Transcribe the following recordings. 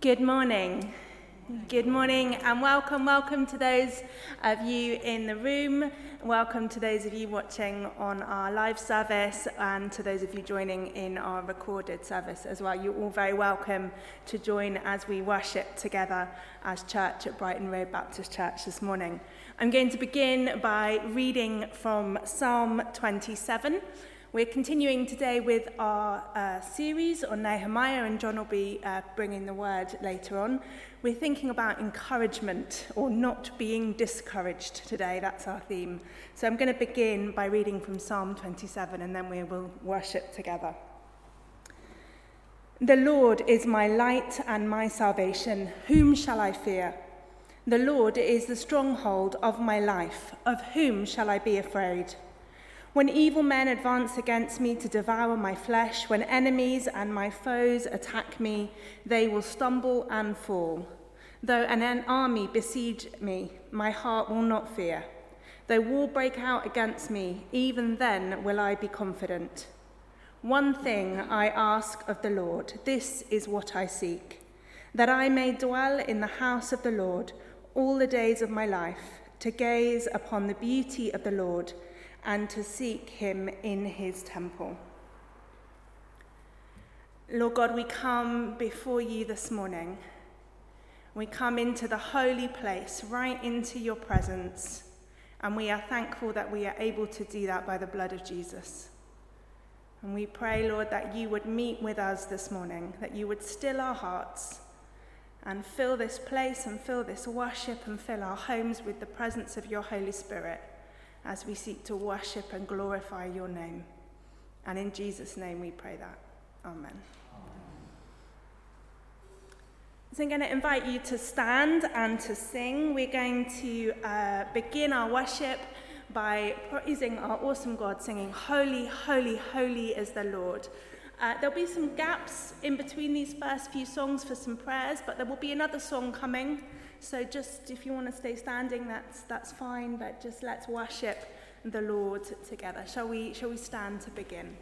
Good morning. Good morning and welcome. Welcome to those of you in the room. Welcome to those of you watching on our live service and to those of you joining in our recorded service as well. You're all very welcome to join as we worship together as church at Brighton Road Baptist Church this morning. I'm going to begin by reading from Psalm 27. We're continuing today with our uh, series on Nehemiah, and John will be uh, bringing the word later on. We're thinking about encouragement or not being discouraged today. That's our theme. So I'm going to begin by reading from Psalm 27, and then we will worship together. The Lord is my light and my salvation. Whom shall I fear? The Lord is the stronghold of my life. Of whom shall I be afraid? When evil men advance against me to devour my flesh, when enemies and my foes attack me, they will stumble and fall. Though an army besiege me, my heart will not fear. Though war break out against me, even then will I be confident. One thing I ask of the Lord, this is what I seek, that I may dwell in the house of the Lord all the days of my life, to gaze upon the beauty of the Lord and to seek him in his temple. Lord God, we come before you this morning. We come into the holy place, right into your presence, and we are thankful that we are able to do that by the blood of Jesus. And we pray, Lord, that you would meet with us this morning, that you would still our hearts and fill this place and fill this worship and fill our homes with the presence of your Holy Spirit as we seek to worship and glorify your name. And in Jesus' name we pray that. Amen. So I'm going to invite you to stand and to sing. We're going to uh, begin our worship by praising our awesome God, singing, Holy, Holy, Holy is the Lord. Uh, there'll be some gaps in between these first few songs for some prayers, but there will be another song coming so just if you want to stay standing, that's, that's fine, but just let's worship the Lord together. Shall we, shall we stand to begin?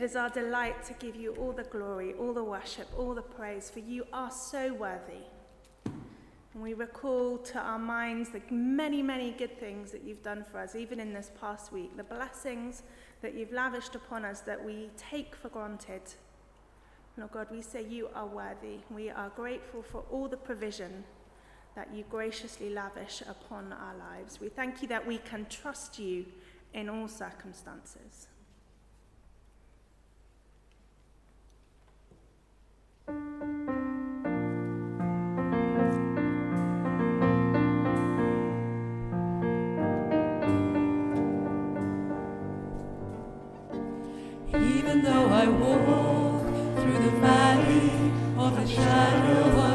It is our delight to give you all the glory, all the worship, all the praise, for you are so worthy. And we recall to our minds the many, many good things that you've done for us, even in this past week, the blessings that you've lavished upon us that we take for granted. Lord God, we say you are worthy. We are grateful for all the provision that you graciously lavish upon our lives. We thank you that we can trust you in all circumstances. Even though I walk through the valley of the shadow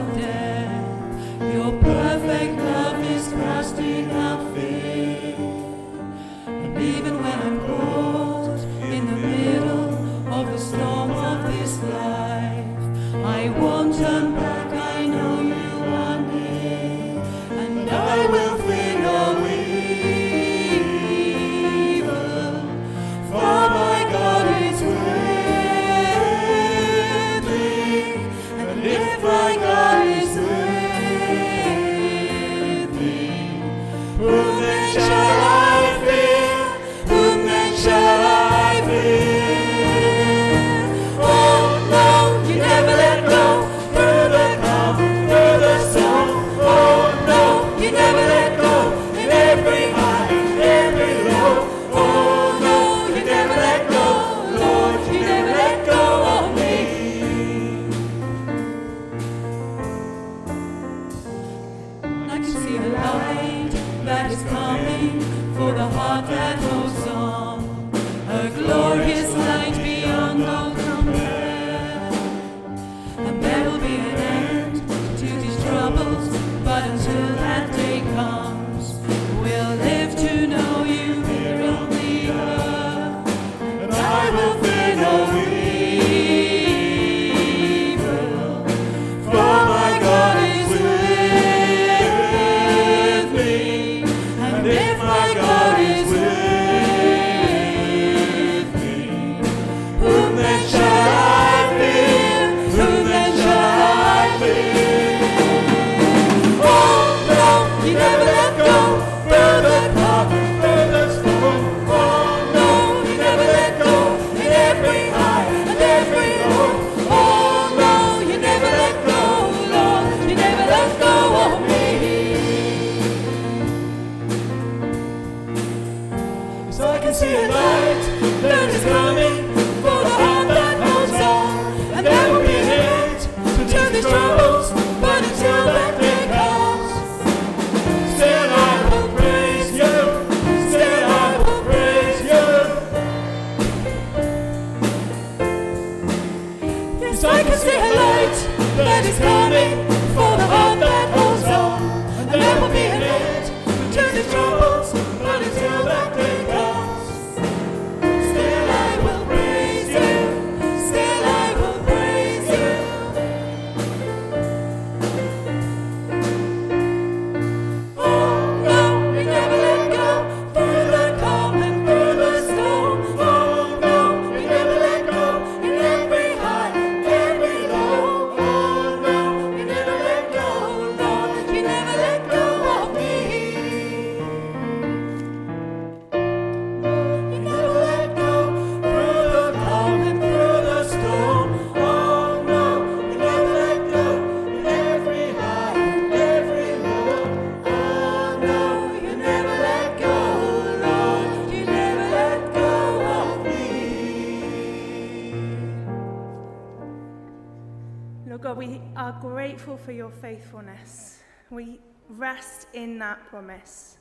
for your faithfulness. We rest in that promise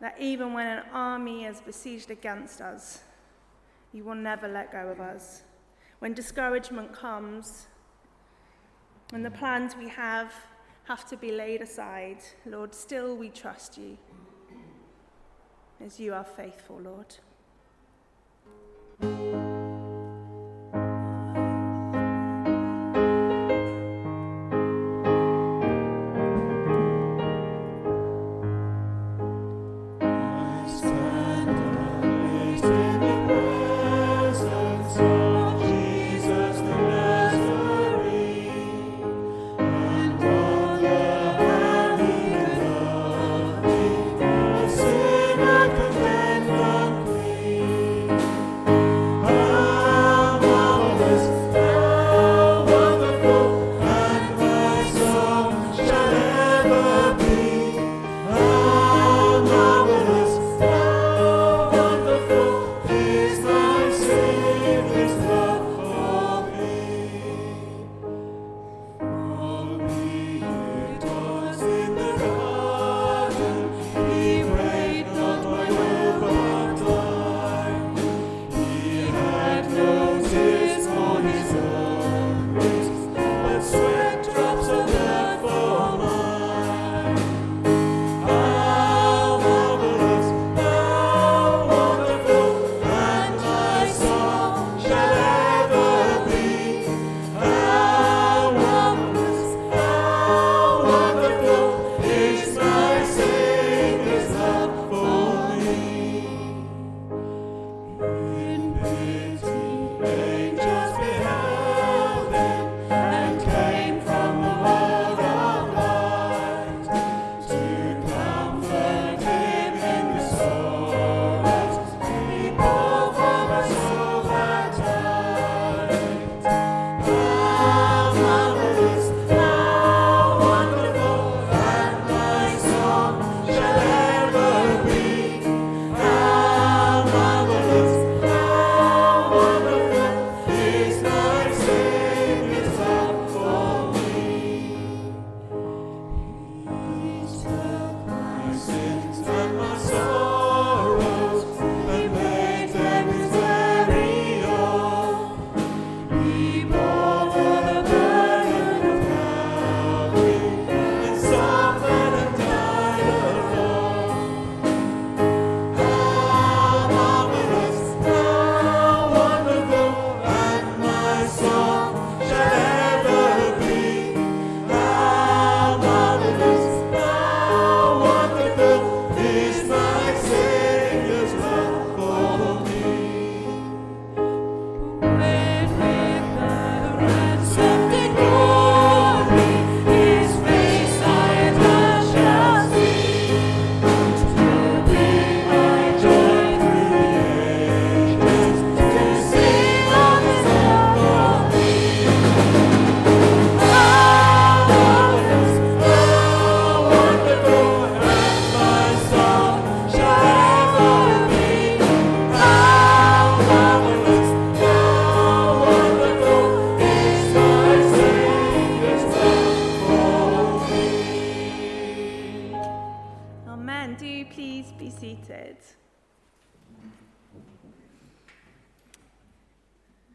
that even when an army is besieged against us, you will never let go of us. When discouragement comes, when the plans we have have to be laid aside, Lord, still we trust you as you are faithful, Lord.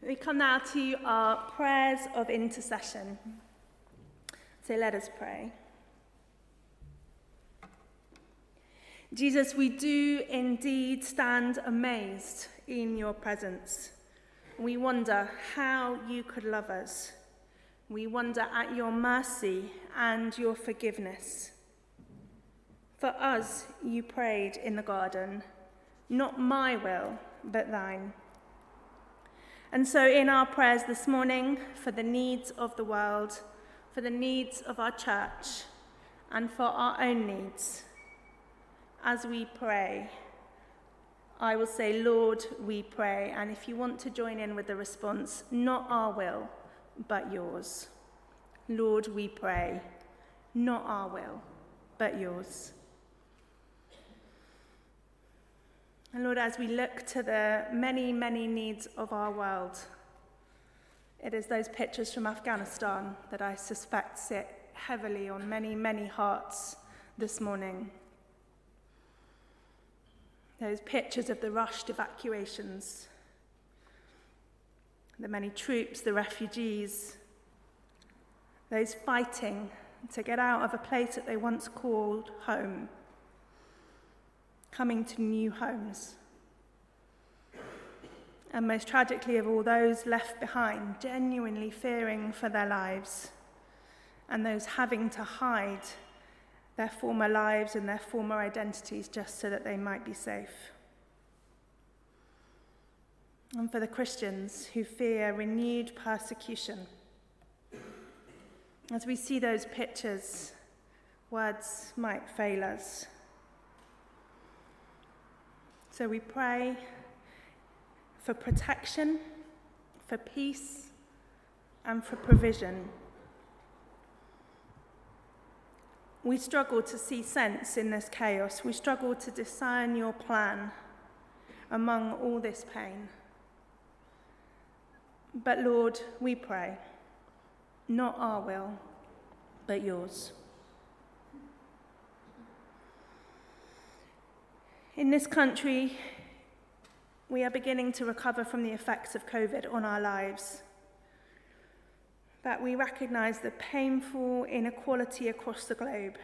We come now to our prayers of intercession. So let us pray. Jesus, we do indeed stand amazed in your presence. We wonder how you could love us. We wonder at your mercy and your forgiveness. For us, you prayed in the garden, not my will, but thine. And so, in our prayers this morning, for the needs of the world, for the needs of our church, and for our own needs, as we pray, I will say, Lord, we pray. And if you want to join in with the response, not our will, but yours. Lord, we pray, not our will, but yours. And Lord, as we look to the many, many needs of our world, it is those pictures from Afghanistan that I suspect sit heavily on many, many hearts this morning. Those pictures of the rushed evacuations, the many troops, the refugees, those fighting to get out of a place that they once called home coming to new homes. And most tragically of all, those left behind, genuinely fearing for their lives, and those having to hide their former lives and their former identities just so that they might be safe. And for the Christians who fear renewed persecution. As we see those pictures, words might fail us. So we pray for protection, for peace, and for provision. We struggle to see sense in this chaos. We struggle to discern your plan among all this pain. But Lord, we pray, not our will, but yours. In this country, we are beginning to recover from the effects of COVID on our lives. But we recognize the painful inequality across the globe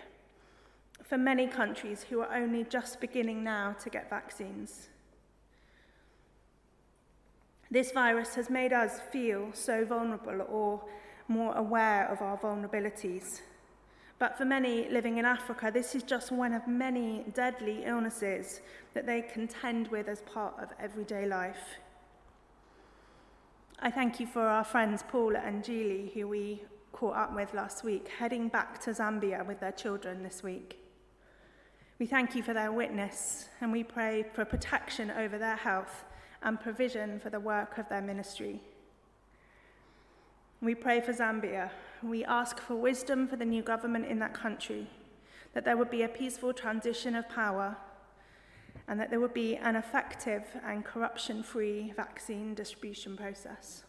for many countries who are only just beginning now to get vaccines. This virus has made us feel so vulnerable or more aware of our vulnerabilities. But for many living in Africa, this is just one of many deadly illnesses that they contend with as part of everyday life. I thank you for our friends Paula and Julie, who we caught up with last week, heading back to Zambia with their children this week. We thank you for their witness and we pray for protection over their health and provision for the work of their ministry. We pray for Zambia. We ask for wisdom for the new government in that country, that there would be a peaceful transition of power, and that there would be an effective and corruption free vaccine distribution process.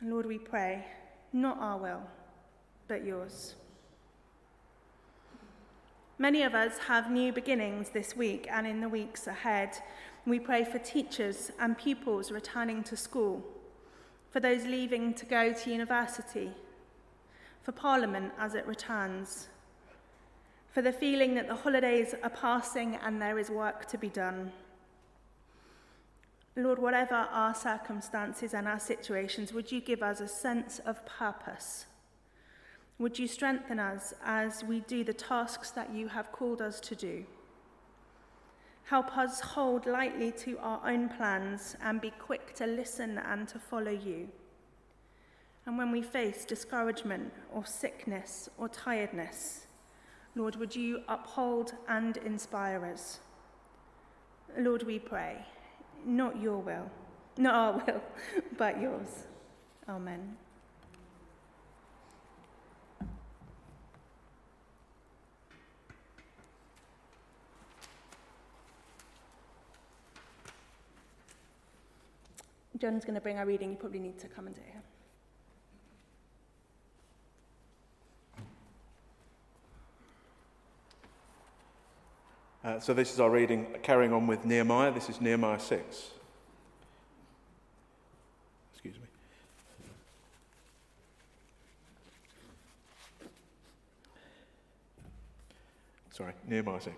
Lord, we pray, not our will, but yours. Many of us have new beginnings this week and in the weeks ahead. We pray for teachers and pupils returning to school for those leaving to go to university, for Parliament as it returns, for the feeling that the holidays are passing and there is work to be done. Lord, whatever our circumstances and our situations, would you give us a sense of purpose? Would you strengthen us as we do the tasks that you have called us to do? Help us hold lightly to our own plans and be quick to listen and to follow you. And when we face discouragement or sickness or tiredness, Lord, would you uphold and inspire us? Lord, we pray, not your will, not our will, but yours. Amen. John's going to bring our reading. You probably need to come and do it. Uh, so this is our reading, carrying on with Nehemiah. This is Nehemiah 6. Excuse me. Sorry, Nehemiah 6.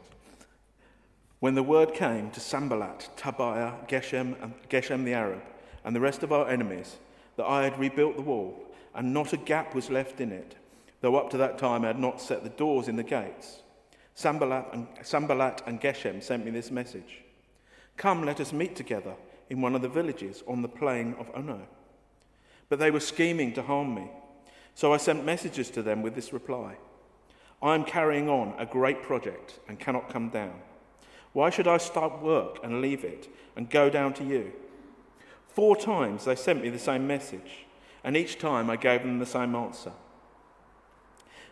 When the word came to Sanballat, Tobiah, Geshem, and Geshem the Arab, and the rest of our enemies, that I had rebuilt the wall, and not a gap was left in it, though up to that time I had not set the doors in the gates. Sambalat and, Sanballat and Geshem sent me this message Come, let us meet together in one of the villages on the plain of Ono. But they were scheming to harm me. So I sent messages to them with this reply I am carrying on a great project and cannot come down. Why should I start work and leave it and go down to you? Four times they sent me the same message, and each time I gave them the same answer.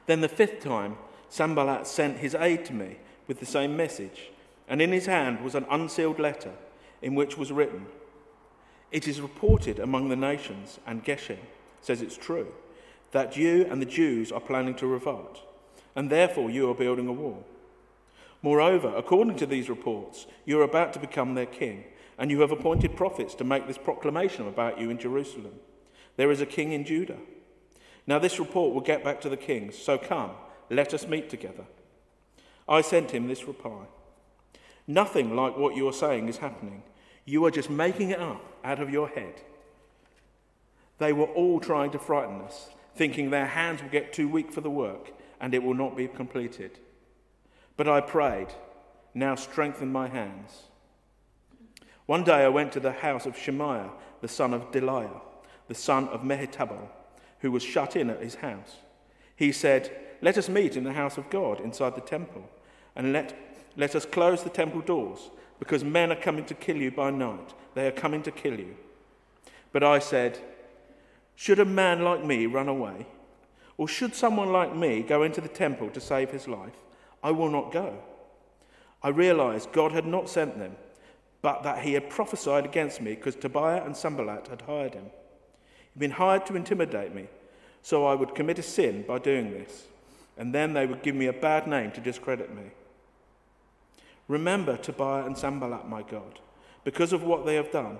Then the fifth time, Sambalat sent his aide to me with the same message, and in his hand was an unsealed letter in which was written, It is reported among the nations, and Geshem says it's true, that you and the Jews are planning to revolt, and therefore you are building a wall. Moreover, according to these reports, you are about to become their king, and you have appointed prophets to make this proclamation about you in Jerusalem. There is a king in Judah. Now, this report will get back to the kings, so come, let us meet together. I sent him this reply Nothing like what you are saying is happening. You are just making it up out of your head. They were all trying to frighten us, thinking their hands will get too weak for the work and it will not be completed. But I prayed, now strengthen my hands. One day I went to the house of Shemaiah, the son of Delaiah, the son of Mehetabel, who was shut in at his house. He said, Let us meet in the house of God inside the temple, and let, let us close the temple doors, because men are coming to kill you by night. They are coming to kill you. But I said, Should a man like me run away? Or should someone like me go into the temple to save his life? I will not go. I realized God had not sent them, but that he had prophesied against me because Tobiah and Sanballat had hired him. He'd been hired to intimidate me, so I would commit a sin by doing this, and then they would give me a bad name to discredit me. Remember Tobiah and Sanballat, my God, because of what they have done.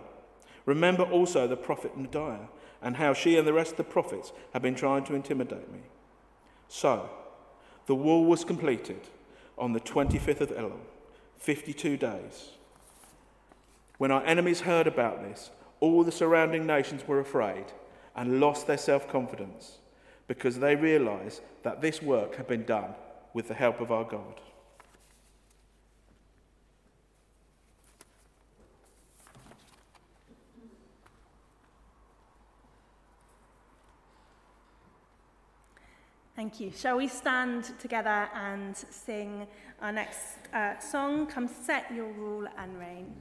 Remember also the prophet Noadiah and how she and the rest of the prophets have been trying to intimidate me. So, the wall was completed on the 25th of Elul, 52 days. When our enemies heard about this, all the surrounding nations were afraid and lost their self confidence because they realized that this work had been done with the help of our God. Thank you. Shall we stand together and sing our next uh, song, Come Set Your Rule and Reign?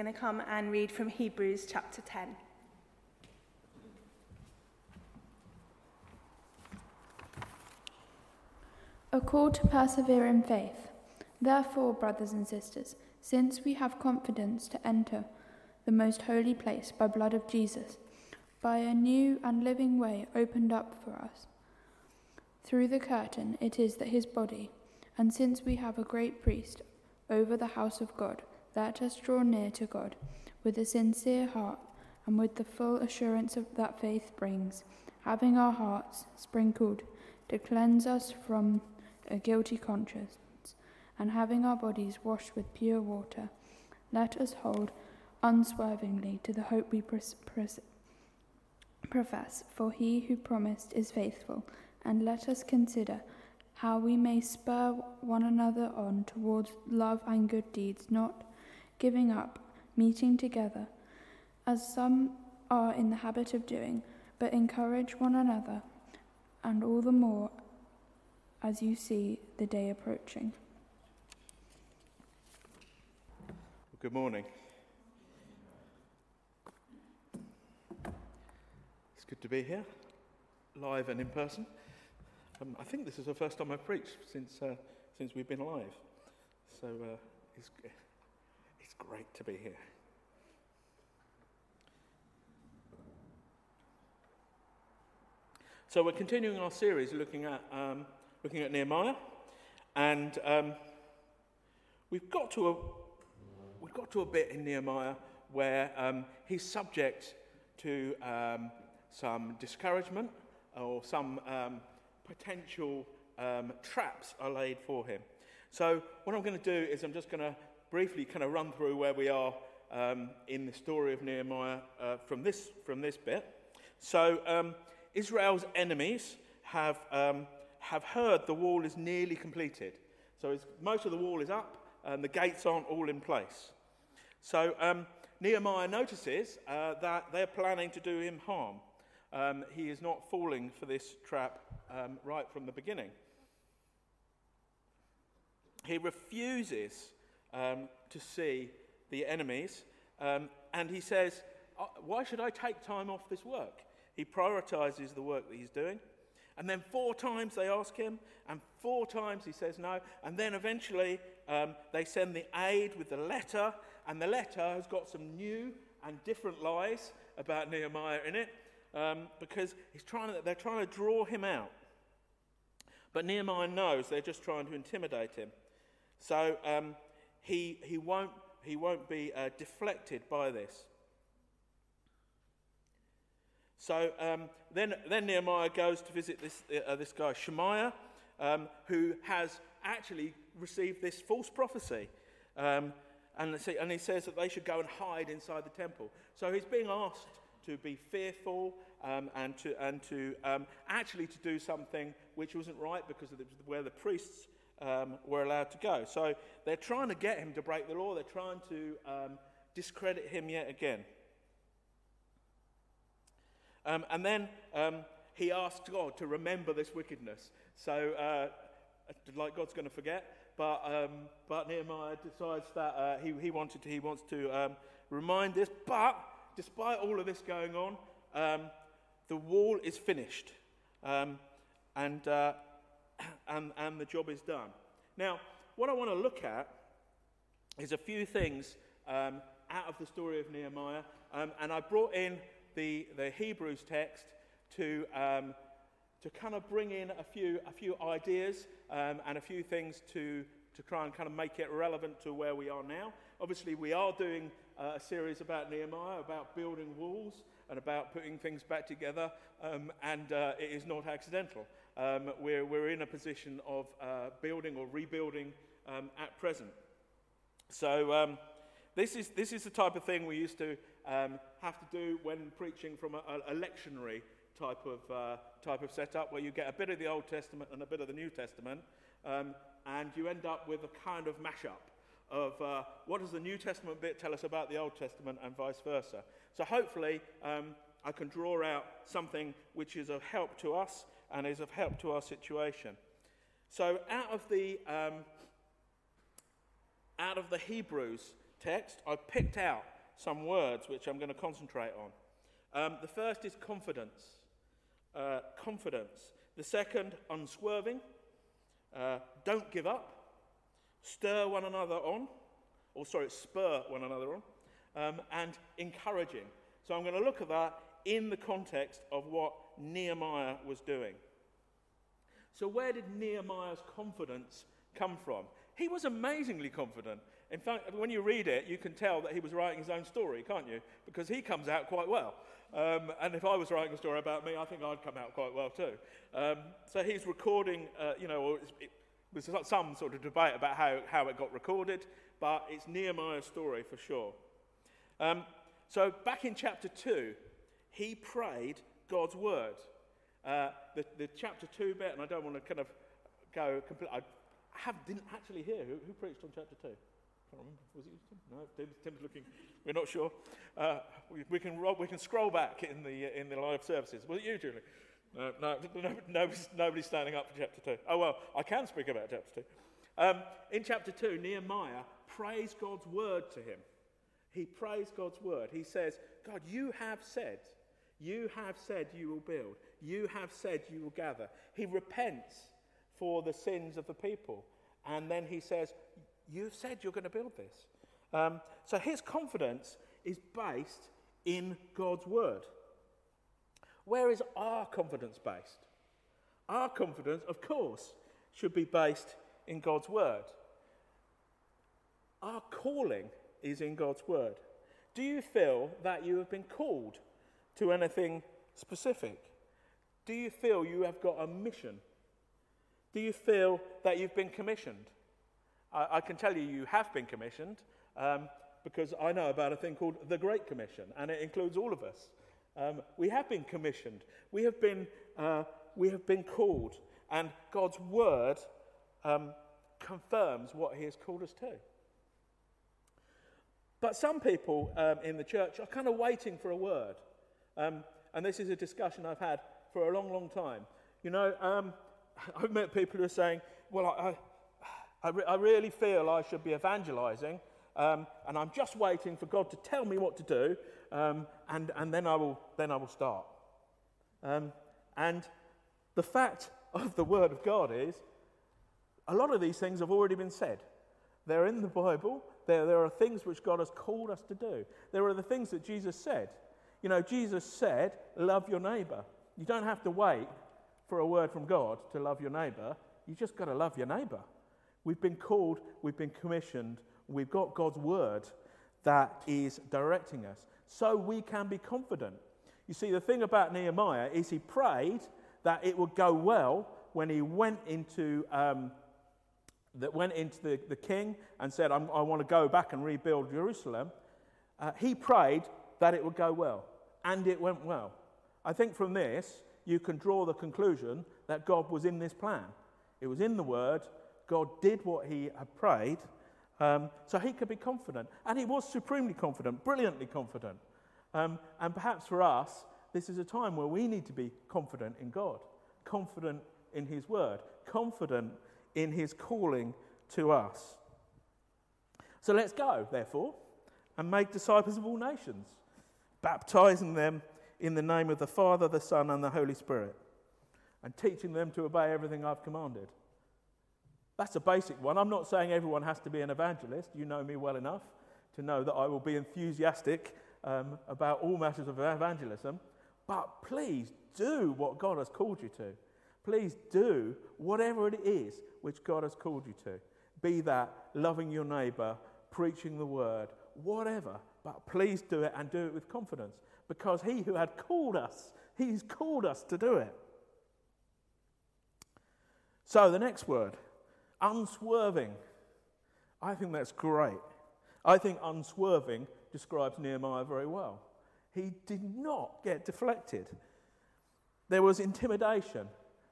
Going to come and read from Hebrews chapter 10. A call to persevere in faith. Therefore, brothers and sisters, since we have confidence to enter the most holy place by blood of Jesus, by a new and living way opened up for us. Through the curtain it is that his body, and since we have a great priest over the house of God, let us draw near to God with a sincere heart and with the full assurance of that faith brings, having our hearts sprinkled to cleanse us from a guilty conscience, and having our bodies washed with pure water, let us hold unswervingly to the hope we pres- pres- profess, for he who promised is faithful, and let us consider how we may spur one another on towards love and good deeds, not giving up, meeting together, as some are in the habit of doing, but encourage one another, and all the more as you see the day approaching. Good morning. It's good to be here, live and in person. Um, I think this is the first time I've preached since, uh, since we've been live. So uh, it's great to be here. So we're continuing our series looking at, um, looking at Nehemiah. And um, we've, got to a, we've got to a bit in Nehemiah where um, he's subject to um, some discouragement or some um, potential um, traps are laid for him. So, what I'm going to do is I'm just going to briefly kind of run through where we are um, in the story of Nehemiah uh, from, this, from this bit. So, um, Israel's enemies have, um, have heard the wall is nearly completed. So, most of the wall is up and the gates aren't all in place. So, um, Nehemiah notices uh, that they're planning to do him harm. Um, he is not falling for this trap um, right from the beginning. He refuses um, to see the enemies, um, and he says, uh, Why should I take time off this work? He prioritizes the work that he's doing. And then four times they ask him, and four times he says no. And then eventually um, they send the aide with the letter, and the letter has got some new and different lies about Nehemiah in it um, because he's trying to, they're trying to draw him out. But Nehemiah knows they're just trying to intimidate him. So um, he, he, won't, he won't be uh, deflected by this. So um, then, then Nehemiah goes to visit this, uh, this guy, Shemaiah, um, who has actually received this false prophecy. Um, and, and he says that they should go and hide inside the temple. So he's being asked to be fearful um, and to, and to um, actually to do something which wasn't right because of the, where the priests um, were allowed to go. So they're trying to get him to break the law. They're trying to um, discredit him yet again. Um, and then um, he asked God to remember this wickedness. So, uh, like God's going to forget, but, but Nehemiah decides that uh, he, he, wanted to, he wants to remind this. But despite all of this going on, um, the wall is finished um, and, uh, and, and the job is done. Now, what I want to look at is a few things um, out of the story of Nehemiah, um, and I brought in the, the Hebrews text to, um, to kind of bring in a few, a few ideas um, and a few things to, to try and kind of make it relevant to where we are now. Obviously, we are doing uh, a series about Nehemiah, about building walls and about putting things back together, um, and uh, it is not accidental. Um, we're, we're in a position of uh, building or rebuilding um, at present. So, um, this, is, this is the type of thing we used to um, have to do when preaching from a, a lectionary type of, uh, type of setup, where you get a bit of the Old Testament and a bit of the New Testament, um, and you end up with a kind of mashup of uh, what does the New Testament bit tell us about the Old Testament and vice versa. So hopefully um, I can draw out something which is of help to us and is of help to our situation. So, out of the um, out of the Hebrews text, I picked out some words which I'm going to concentrate on. Um, the first is confidence. Uh, confidence. The second, unswerving. Uh, don't give up. Stir one another on. Or, sorry, spur one another on. Um, and encouraging. So I'm going to look at that in the context of what Nehemiah was doing. So, where did Nehemiah's confidence come from? He was amazingly confident. In fact, when you read it, you can tell that he was writing his own story, can't you? Because he comes out quite well. Um, and if I was writing a story about me, I think I'd come out quite well too. Um, so he's recording, uh, you know, it, there's some sort of debate about how, how it got recorded, but it's Nehemiah's story for sure. Um, so back in chapter 2, he prayed God's word. Uh, the, the chapter 2 bit, and I don't want to kind of go completely. I have, didn't actually hear who, who preached on chapter 2. I can't remember. Was it Tim? No, Tim, Tim's looking. We're not sure. Uh, we, we, can, we can scroll back in the, in the live services. Was it you, Julie? No, no, no nobody's, nobody's standing up for chapter 2. Oh, well, I can speak about chapter 2. Um, in chapter 2, Nehemiah prays God's word to him. He prays God's word. He says, God, you have said you have said you will build. You have said you will gather. He repents for the sins of the people. And then he says, You've said you're going to build this. Um, so his confidence is based in God's word. Where is our confidence based? Our confidence, of course, should be based in God's word. Our calling is in God's word. Do you feel that you have been called to anything specific? Do you feel you have got a mission? Do you feel that you've been commissioned? I, I can tell you, you have been commissioned um, because I know about a thing called the Great Commission, and it includes all of us. Um, we have been commissioned, we have been, uh, we have been called, and God's word um, confirms what He has called us to. But some people um, in the church are kind of waiting for a word. Um, and this is a discussion I've had for a long, long time. You know, um, I've met people who are saying, well, I, I, re- I really feel I should be evangelizing, um, and I'm just waiting for God to tell me what to do, um, and, and then, I will, then I will start. Um, and the fact of the Word of God is, a lot of these things have already been said. They're in the Bible. There, there are things which God has called us to do. There are the things that Jesus said. You know, Jesus said, Love your neighbor. You don't have to wait for a word from God to love your neighbor. You just got to love your neighbor. We've been called, we've been commissioned, we've got God's word that is directing us. So we can be confident. You see, the thing about Nehemiah is he prayed that it would go well when he went into, um, that went into the, the king and said, i want to go back and rebuild Jerusalem. Uh, he prayed that it would go well. And it went well. I think from this, you can draw the conclusion that God was in this plan. It was in the Word. God did what he had prayed. Um, so he could be confident. And he was supremely confident, brilliantly confident. Um, and perhaps for us, this is a time where we need to be confident in God, confident in his word, confident in his calling to us. So let's go, therefore, and make disciples of all nations baptizing them in the name of the Father, the Son, and the Holy Spirit, and teaching them to obey everything I've commanded. That's a basic one. I'm not saying everyone has to be an evangelist. You know me well enough to know that I will be enthusiastic um, about all matters of evangelism. But please do what God has called you to. Please do whatever it is which God has called you to. Be that loving your neighbour, preaching the word, whatever. But please do it and do it with confidence because He who had called us, He's called us to do it. So the next word, unswerving. I think that's great. I think unswerving describes Nehemiah very well. He did not get deflected. There was intimidation,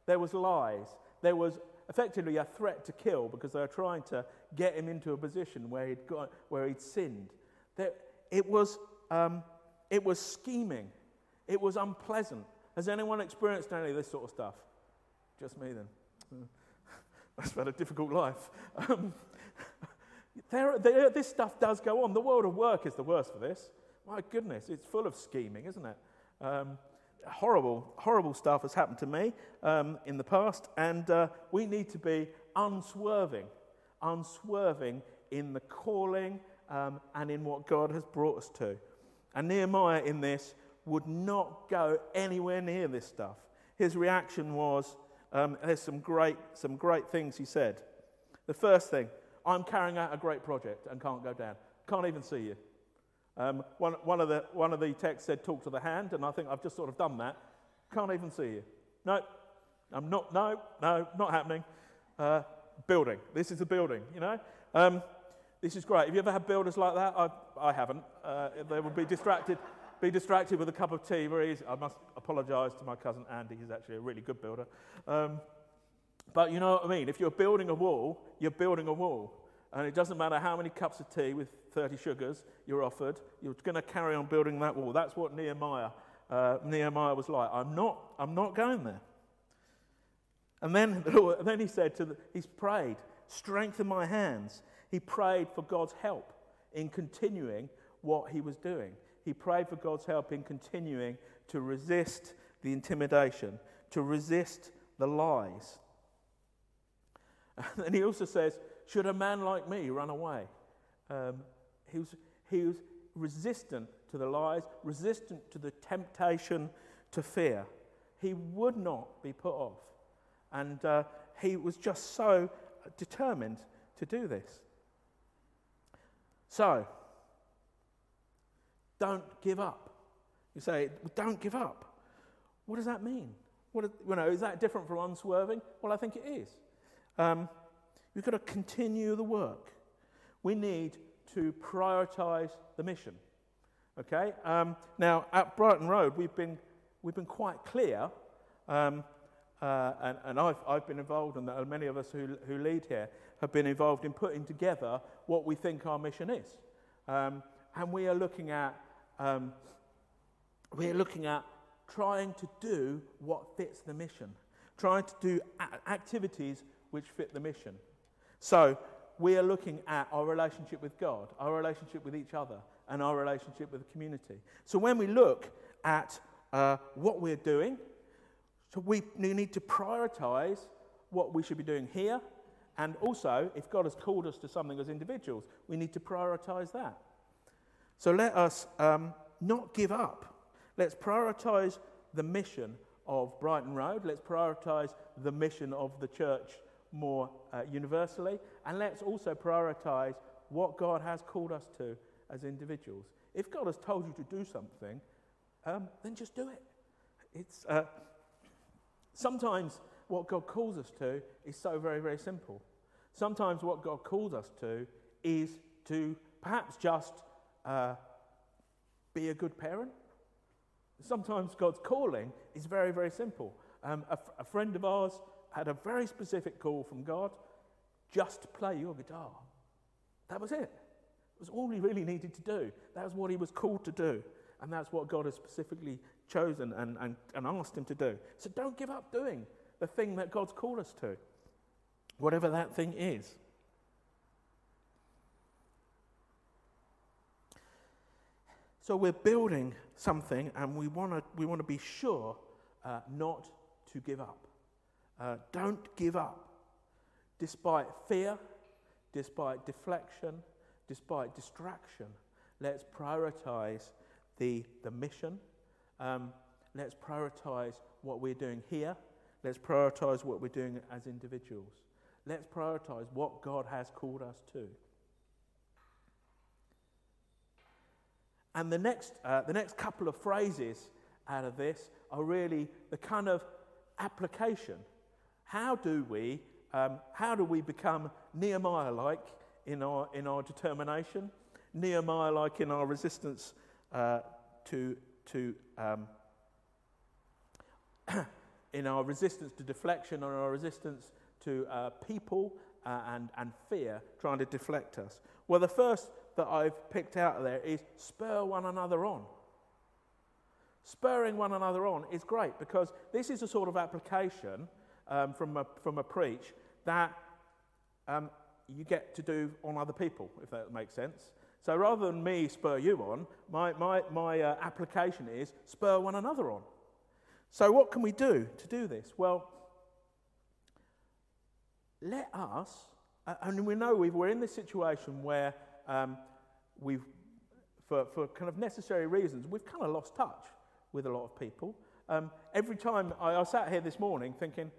there was lies, there was effectively a threat to kill because they were trying to get him into a position where he'd, got, where he'd sinned. There, it, was, um, it was scheming, it was unpleasant. Has anyone experienced any of this sort of stuff? Just me then. I've had a difficult life. Um, there, there, this stuff does go on. The world of work is the worst for this. My goodness, it's full of scheming, isn't it? Um, horrible, horrible stuff has happened to me um, in the past, and uh, we need to be unswerving, unswerving in the calling um, and in what God has brought us to. And Nehemiah in this would not go anywhere near this stuff. His reaction was um, there's some great, some great things he said. The first thing, I'm carrying out a great project and can't go down. Can't even see you. Um, one, one, of the, one of the texts said, talk to the hand, and I think I've just sort of done that. Can't even see you. No, I'm not, no, no, not happening. Uh, building. This is a building, you know. Um, this is great. Have you ever had builders like that? I, I haven't. Uh, they would be distracted, be distracted with a cup of tea. Very easy. I must apologise to my cousin Andy. He's actually a really good builder. Um, but you know what I mean. If you're building a wall, you're building a wall, and it doesn't matter how many cups of tea with 30 sugars you're offered. You're going to carry on building that wall. That's what Nehemiah uh, Nehemiah was like. I'm not. I'm not going there. And then, then he said to the, he's prayed, strengthen my hands. He prayed for God's help in continuing what he was doing. He prayed for God's help in continuing to resist the intimidation, to resist the lies. And he also says, Should a man like me run away? Um, he, was, he was resistant to the lies, resistant to the temptation to fear. He would not be put off. And uh, he was just so determined to do this. So, don't give up. You say, don't give up. What does that mean? What, you know, is that different from unswerving? Well, I think it is. Um, we've got to continue the work. We need to prioritize the mission. Okay? Um, now, at Brighton Road, we've been, we've been quite clear, um, uh, and, and I've, I've been involved, and many of us who, who lead here have been involved in putting together what we think our mission is. Um, and we are looking at, um, we are looking at trying to do what fits the mission, trying to do a- activities which fit the mission. So, we are looking at our relationship with God, our relationship with each other, and our relationship with the community. So when we look at uh, what we're doing, so we need to prioritize what we should be doing here, and also, if God has called us to something as individuals, we need to prioritize that. So let us um, not give up. Let's prioritize the mission of Brighton Road. Let's prioritize the mission of the church more uh, universally. And let's also prioritize what God has called us to as individuals. If God has told you to do something, um, then just do it. It's, uh, sometimes what God calls us to is so very, very simple. Sometimes what God calls us to is to perhaps just uh, be a good parent. Sometimes God's calling is very, very simple. Um, a, f- a friend of ours had a very specific call from God just play your guitar. That was it. It was all he really needed to do. That was what he was called to do. And that's what God has specifically chosen and, and, and asked him to do. So don't give up doing the thing that God's called us to, whatever that thing is. So we're building something and we want to we wanna be sure uh, not to give up. Uh, don't give up. Despite fear, despite deflection, despite distraction, let's prioritize the, the mission. Um, let's prioritize what we're doing here. Let's prioritize what we're doing as individuals. Let's prioritize what God has called us to. And the next, uh, the next couple of phrases out of this are really the kind of application how do we, um, how do we become Nehemiah like in our, in our determination, Nehemiah like in our resistance uh, to, to um, in our resistance to deflection and our resistance to uh, people uh, and, and fear trying to deflect us? Well, the first that I've picked out there is spur one another on. Spurring one another on is great because this is a sort of application um, from, a, from a preach that um, you get to do on other people, if that makes sense. So rather than me spur you on, my, my, my uh, application is spur one another on. So, what can we do to do this? Well, let us, uh, and we know we are in this situation where um, we've, for, for kind of necessary reasons, we've kind of lost touch with a lot of people. Um, every time I, I, sat here this morning thinking,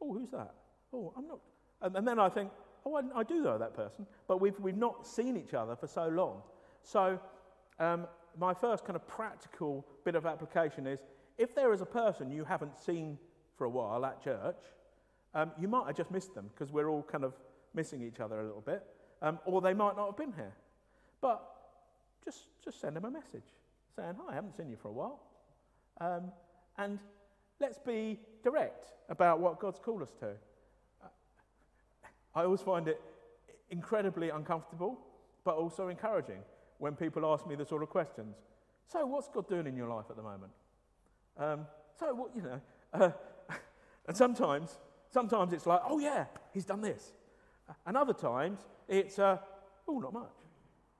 oh, who's that? Oh, I'm not. And, and then I think, oh, I, I, do know that person, but we've, we've not seen each other for so long. So, um, my first kind of practical bit of application is if there is a person you haven't seen for a while at church, um, you might have just missed them because we're all kind of missing each other a little bit, um, or they might not have been here. But just, just send them a message saying, Hi, I haven't seen you for a while. Um, and let's be direct about what God's called us to. I always find it incredibly uncomfortable, but also encouraging when people ask me the sort of questions. So, what's God doing in your life at the moment? Um, so, what, you know, uh, and sometimes, sometimes it's like, oh yeah, he's done this. And other times it's, uh, oh, not much,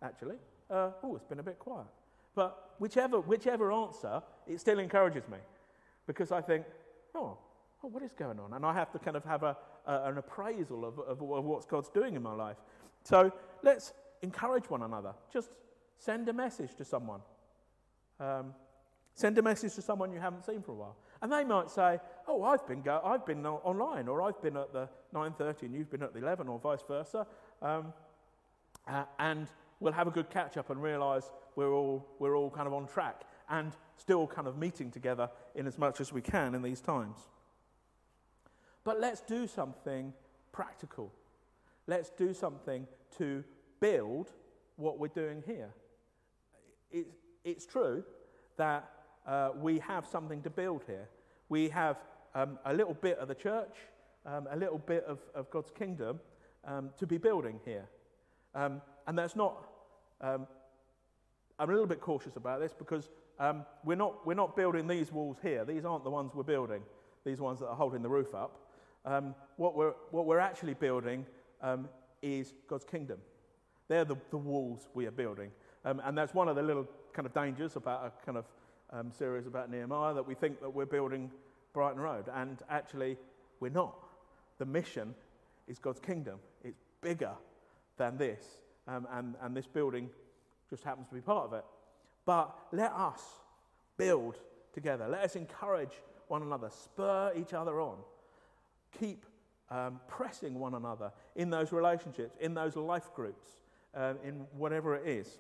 actually. Uh, oh, it's been a bit quiet. But whichever, whichever answer, it still encourages me because I think, oh, oh, what is going on? And I have to kind of have a, an appraisal of, of, of what God's doing in my life. So let's encourage one another. Just send a message to someone. Um, Send a message to someone you haven't seen for a while. And they might say, Oh, I've been, go- I've been online, or I've been at the 9.30 and you've been at the 11, or vice versa. Um, uh, and we'll have a good catch up and realise we're all, we're all kind of on track and still kind of meeting together in as much as we can in these times. But let's do something practical. Let's do something to build what we're doing here. It's, it's true that uh, we have something to build here. We have um, a little bit of the church, um, a little bit of, of God's kingdom um, to be building here. Um, and that's not, um, I'm a little bit cautious about this because um, we're, not, we're not building these walls here. These aren't the ones we're building, these ones that are holding the roof up. What, we're, what we're actually building is God's kingdom. They're the, the walls we are building. and that's one of the little kind of dangers about a kind of um, series about Nehemiah that we think that we're building Brighton Road, and actually we're not. The mission is God's kingdom. It's bigger than this, um, and, and this building just happens to be part of it. But let us build together. Let us encourage one another, spur each other on, keep um, pressing one another in those relationships, in those life groups, um, in whatever it is,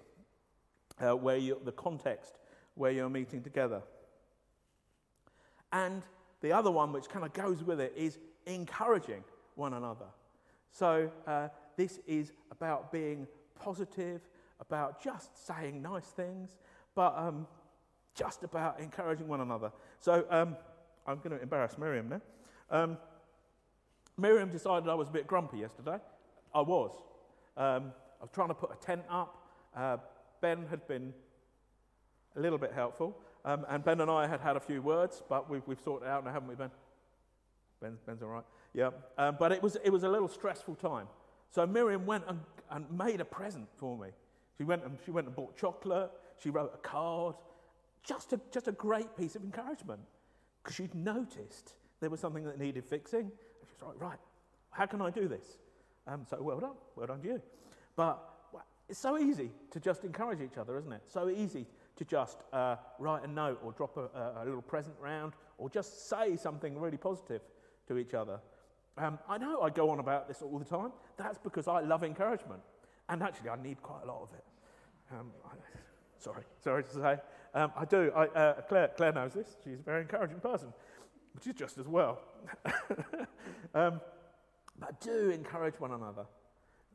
uh, where you, the context where you're meeting together. And the other one, which kind of goes with it, is encouraging one another. So uh, this is about being positive, about just saying nice things, but um, just about encouraging one another. So um, I'm going to embarrass Miriam now. Um, Miriam decided I was a bit grumpy yesterday. I was. Um, I was trying to put a tent up. Uh, ben had been a little bit helpful. Um, and Ben and I had had a few words, but we've, we've sorted it out now, haven't we, Ben? Ben Ben's all right. Yeah. Um, but it was, it was a little stressful time. So Miriam went and, and made a present for me. She went and, she went and bought chocolate. She wrote a card. Just a, just a great piece of encouragement because she'd noticed there was something that needed fixing. She was like, right, how can I do this? Um, so well done, well done to you. But it's so easy to just encourage each other, isn't it? So easy to just uh, write a note or drop a, a, little present round or just say something really positive to each other. Um, I know I go on about this all the time. That's because I love encouragement. And actually, I need quite a lot of it. Um, I, sorry, sorry to say. Um, I do. I, uh, Claire, Claire knows this. She's a very encouraging person, which is just as well. Um, but do encourage one another.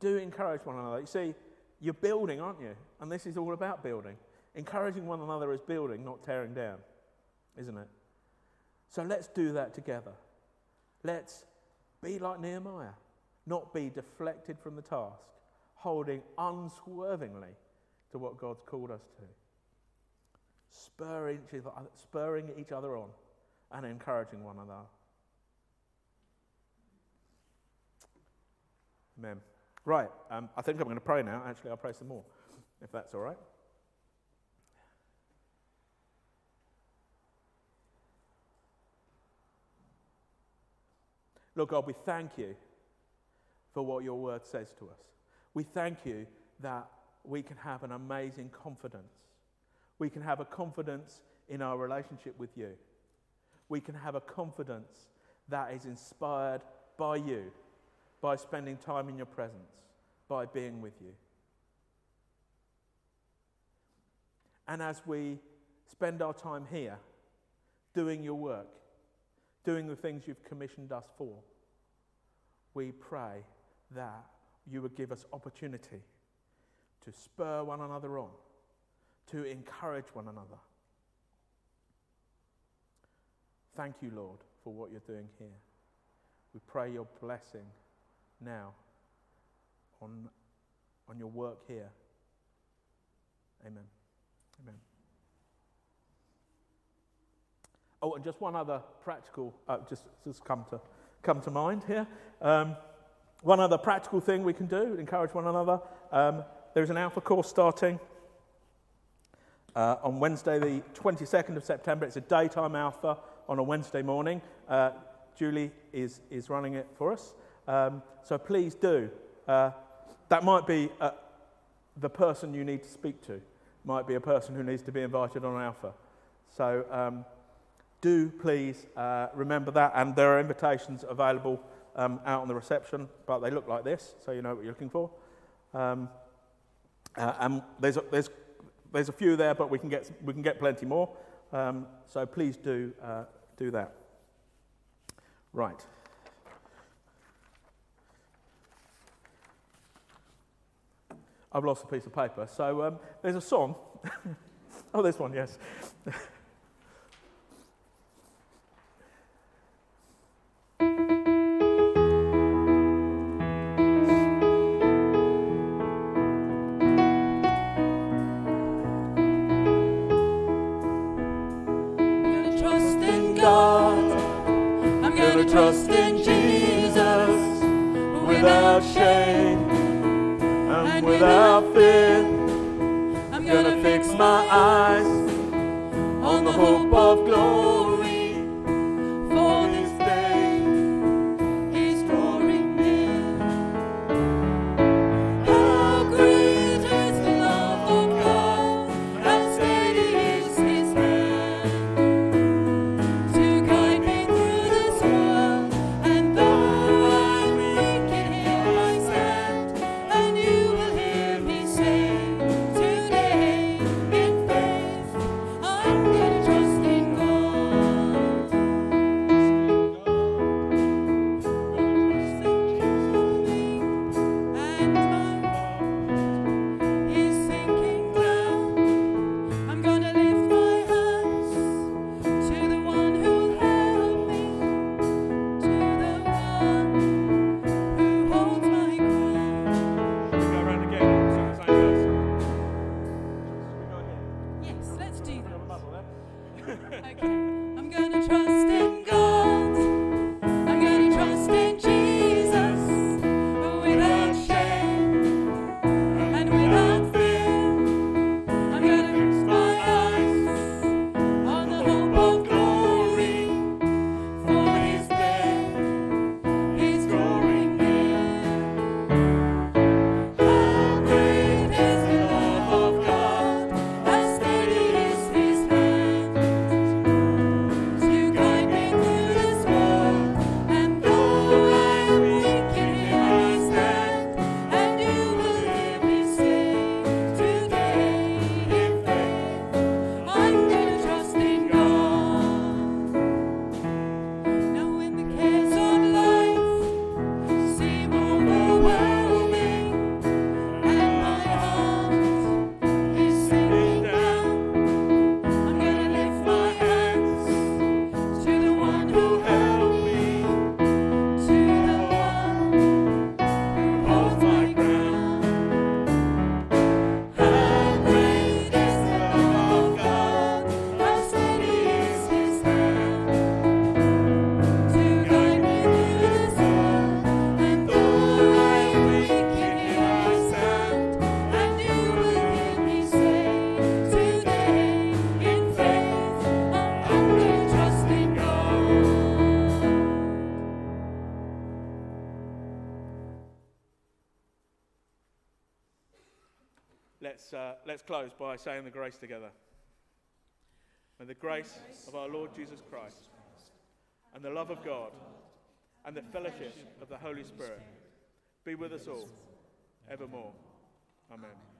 Do encourage one another. You see, you're building, aren't you? And this is all about building. Encouraging one another is building, not tearing down, isn't it? So let's do that together. Let's be like Nehemiah, not be deflected from the task, holding unswervingly to what God's called us to. Spurring each other, spurring each other on and encouraging one another. Amen. Right, um, I think I'm going to pray now. Actually, I'll pray some more, if that's all right. Lord God, we thank you for what your word says to us. We thank you that we can have an amazing confidence. We can have a confidence in our relationship with you. We can have a confidence that is inspired by you, by spending time in your presence, by being with you. And as we spend our time here doing your work, doing the things you've commissioned us for, we pray that you would give us opportunity to spur one another on, to encourage one another. Thank you, Lord, for what you're doing here. We pray your blessing now on, on your work here. Amen. Amen. Oh, and just one other practical, uh, just, just come to, come to mind here. Um, one other practical thing we can do, encourage one another. Um, there's an Alpha course starting uh, on Wednesday, the 22nd of September. It's a daytime Alpha on a Wednesday morning. Uh, Julie is, is running it for us. Um, so please do. Uh, that might be uh, the person you need to speak to, might be a person who needs to be invited on Alpha. So um, do please uh, remember that. And there are invitations available um, out on the reception, but they look like this, so you know what you're looking for. Um, uh, and there's a, there's, there's a few there, but we can get, we can get plenty more. Um, so please do, uh, do that. Right. I've lost a piece of paper. So um, there's a song. oh, this one, yes. close by saying the grace together. May the grace of our Lord Jesus Christ and the love of God and the fellowship of the Holy Spirit be with us all evermore. Amen.